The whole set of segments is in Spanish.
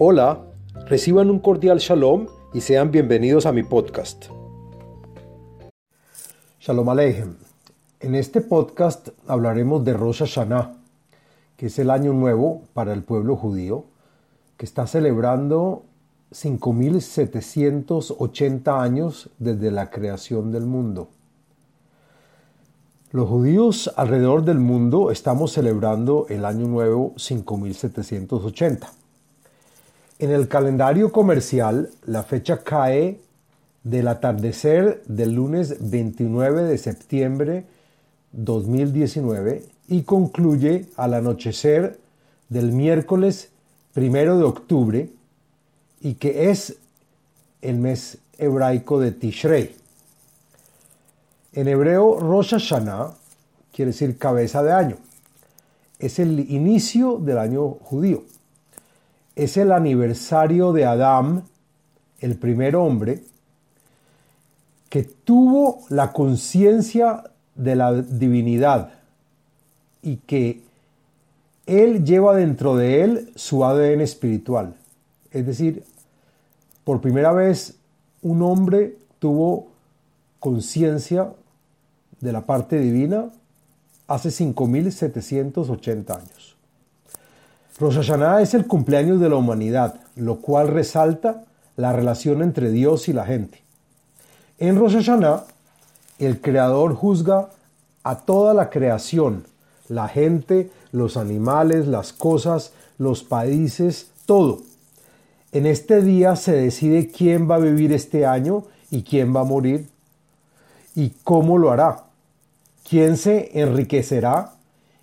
Hola, reciban un cordial shalom y sean bienvenidos a mi podcast. Shalom Aleichem. En este podcast hablaremos de Rosh Hashanah, que es el año nuevo para el pueblo judío, que está celebrando 5.780 años desde la creación del mundo. Los judíos alrededor del mundo estamos celebrando el año nuevo 5780. En el calendario comercial, la fecha cae del atardecer del lunes 29 de septiembre 2019 y concluye al anochecer del miércoles 1 de octubre y que es el mes hebraico de Tishrei. En hebreo, Rosh Hashanah quiere decir cabeza de año. Es el inicio del año judío es el aniversario de Adán, el primer hombre, que tuvo la conciencia de la divinidad y que él lleva dentro de él su ADN espiritual. Es decir, por primera vez un hombre tuvo conciencia de la parte divina hace 5.780 años. Rosh es el cumpleaños de la humanidad, lo cual resalta la relación entre Dios y la gente. En Rosh el Creador juzga a toda la creación, la gente, los animales, las cosas, los países, todo. En este día se decide quién va a vivir este año y quién va a morir y cómo lo hará, quién se enriquecerá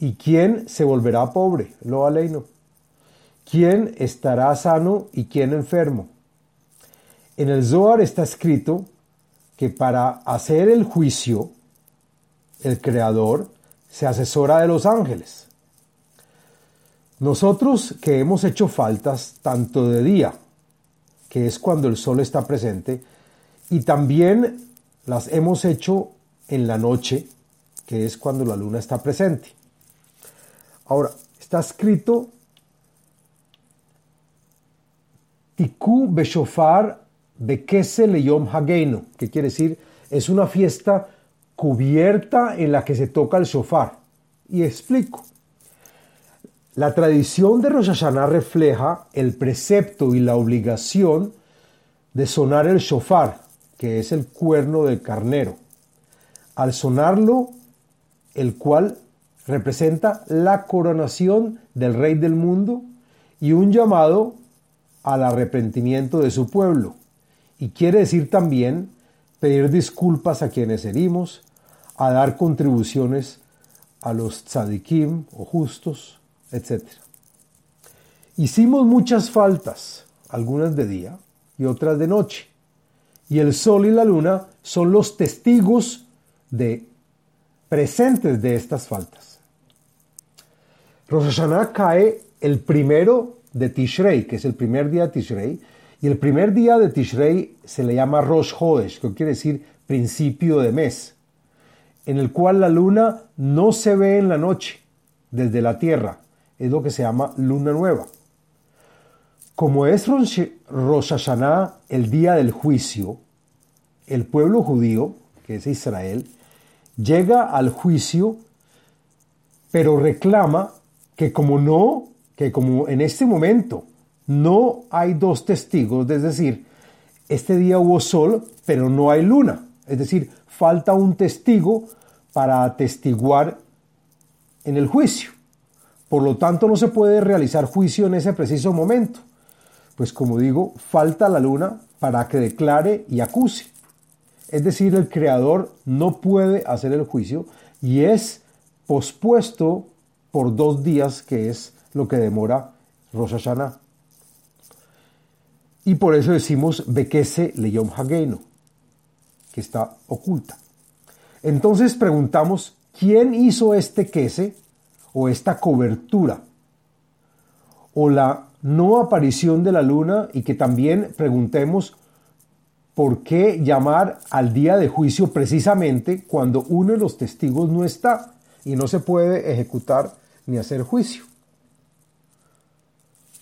y quién se volverá pobre, lo aleino quién estará sano y quién enfermo. En el Zohar está escrito que para hacer el juicio, el Creador se asesora de los ángeles. Nosotros que hemos hecho faltas tanto de día, que es cuando el sol está presente, y también las hemos hecho en la noche, que es cuando la luna está presente. Ahora, está escrito Tiku Beshofar Bekese Leyom Hageinu, que quiere decir es una fiesta cubierta en la que se toca el shofar. Y explico. La tradición de Rosh refleja el precepto y la obligación de sonar el shofar, que es el cuerno del carnero. Al sonarlo, el cual representa la coronación del rey del mundo y un llamado al arrepentimiento de su pueblo. Y quiere decir también pedir disculpas a quienes herimos, a dar contribuciones a los tzadikim o justos, etc. Hicimos muchas faltas, algunas de día y otras de noche, y el sol y la luna son los testigos de presentes de estas faltas. Rosh cae el primero de Tishrei, que es el primer día de Tishrei, y el primer día de Tishrei se le llama Rosh Hodesh, que quiere decir principio de mes, en el cual la luna no se ve en la noche desde la tierra, es lo que se llama luna nueva. Como es Rosh Hashanah el día del juicio, el pueblo judío, que es Israel, llega al juicio, pero reclama que como no que como en este momento no hay dos testigos, es decir, este día hubo sol, pero no hay luna, es decir, falta un testigo para atestiguar en el juicio. Por lo tanto, no se puede realizar juicio en ese preciso momento. Pues como digo, falta la luna para que declare y acuse. Es decir, el creador no puede hacer el juicio y es pospuesto por dos días, que es lo que demora Rosh Hashanah. Y por eso decimos Bekese Leyom Hageno, que está oculta. Entonces preguntamos, ¿quién hizo este quese o esta cobertura? O la no aparición de la luna y que también preguntemos por qué llamar al día de juicio precisamente cuando uno de los testigos no está y no se puede ejecutar ni hacer juicio.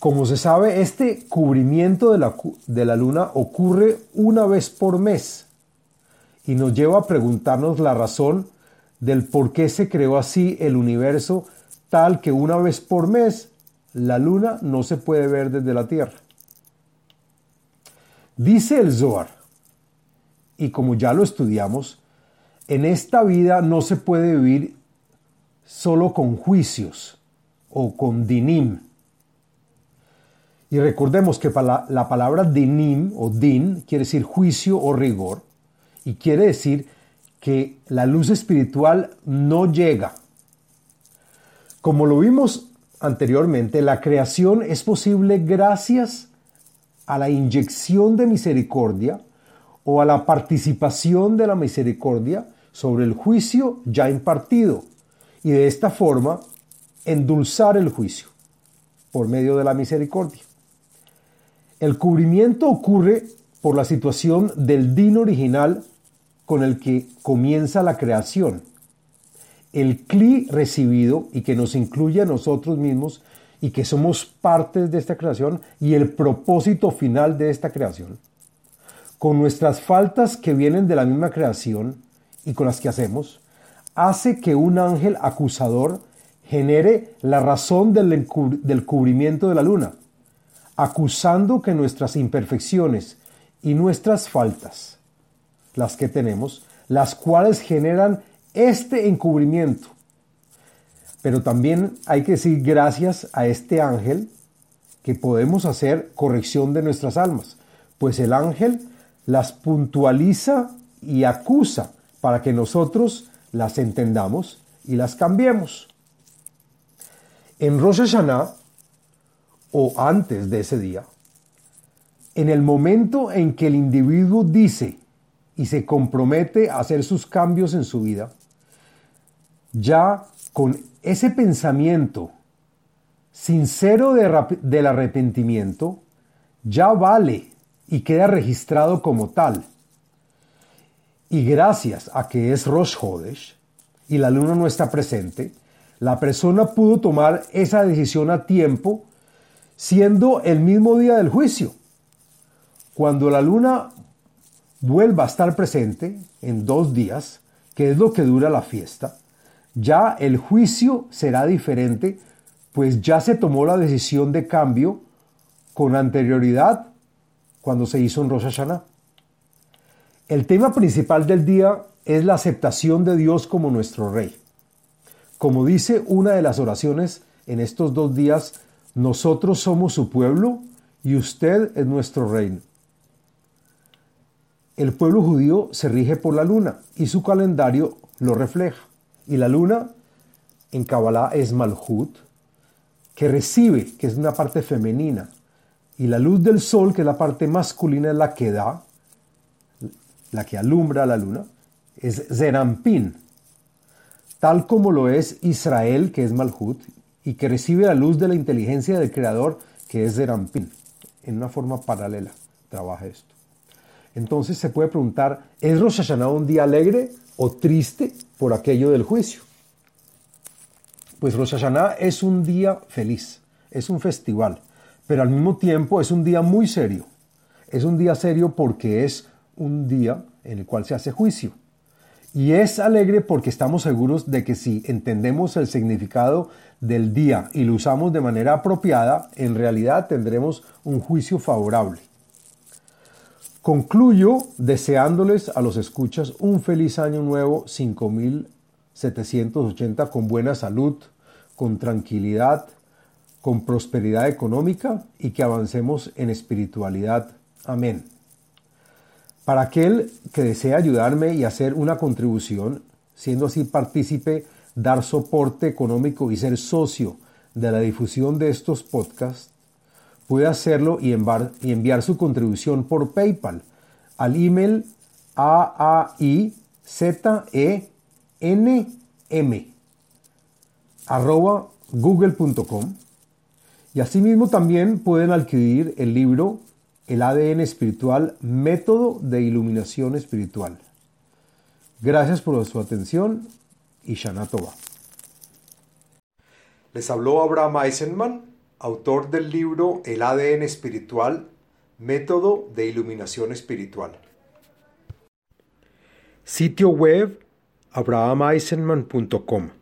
Como se sabe, este cubrimiento de la, de la luna ocurre una vez por mes y nos lleva a preguntarnos la razón del por qué se creó así el universo tal que una vez por mes la luna no se puede ver desde la Tierra. Dice el Zohar, y como ya lo estudiamos, en esta vida no se puede vivir solo con juicios o con dinim. Y recordemos que la palabra dinim o din quiere decir juicio o rigor y quiere decir que la luz espiritual no llega. Como lo vimos anteriormente, la creación es posible gracias a la inyección de misericordia o a la participación de la misericordia sobre el juicio ya impartido y de esta forma endulzar el juicio por medio de la misericordia. El cubrimiento ocurre por la situación del din original con el que comienza la creación. El cli recibido y que nos incluye a nosotros mismos y que somos partes de esta creación y el propósito final de esta creación. Con nuestras faltas que vienen de la misma creación y con las que hacemos, hace que un ángel acusador genere la razón del, del cubrimiento de la luna, acusando que nuestras imperfecciones y nuestras faltas, las que tenemos, las cuales generan este encubrimiento. Pero también hay que decir gracias a este ángel que podemos hacer corrección de nuestras almas, pues el ángel las puntualiza y acusa para que nosotros las entendamos y las cambiemos. En Rosh Hashanah, o antes de ese día, en el momento en que el individuo dice y se compromete a hacer sus cambios en su vida, ya con ese pensamiento sincero del arrepentimiento, ya vale y queda registrado como tal. Y gracias a que es Rosh Hodesh y la luna no está presente, la persona pudo tomar esa decisión a tiempo, siendo el mismo día del juicio. Cuando la luna vuelva a estar presente en dos días, que es lo que dura la fiesta, ya el juicio será diferente, pues ya se tomó la decisión de cambio con anterioridad cuando se hizo en Rosh Hashanah. El tema principal del día es la aceptación de Dios como nuestro Rey. Como dice una de las oraciones en estos dos días, nosotros somos su pueblo y usted es nuestro reino. El pueblo judío se rige por la luna y su calendario lo refleja. Y la luna en Kabbalah es Malhut, que recibe, que es una parte femenina. Y la luz del sol, que es la parte masculina, es la que da, la que alumbra la luna, es Zerampin, tal como lo es Israel, que es Malhut, y que recibe la luz de la inteligencia del Creador, que es Zerampin. En una forma paralela trabaja esto. Entonces se puede preguntar, ¿es Rosh Hashanah un día alegre o triste por aquello del juicio? Pues Rosh Hashanah es un día feliz, es un festival, pero al mismo tiempo es un día muy serio. Es un día serio porque es un día en el cual se hace juicio. Y es alegre porque estamos seguros de que si entendemos el significado del día y lo usamos de manera apropiada, en realidad tendremos un juicio favorable. Concluyo deseándoles a los escuchas un feliz año nuevo 5780 con buena salud, con tranquilidad, con prosperidad económica y que avancemos en espiritualidad. Amén. Para aquel que desea ayudarme y hacer una contribución, siendo así partícipe, dar soporte económico y ser socio de la difusión de estos podcasts, puede hacerlo y y enviar su contribución por PayPal al email m arroba google.com y asimismo también pueden adquirir el libro el ADN espiritual, método de iluminación espiritual. Gracias por su atención y Shana Tova. Les habló Abraham Eisenman autor del libro El ADN espiritual, método de iluminación espiritual. Sitio web abrahameisenman.com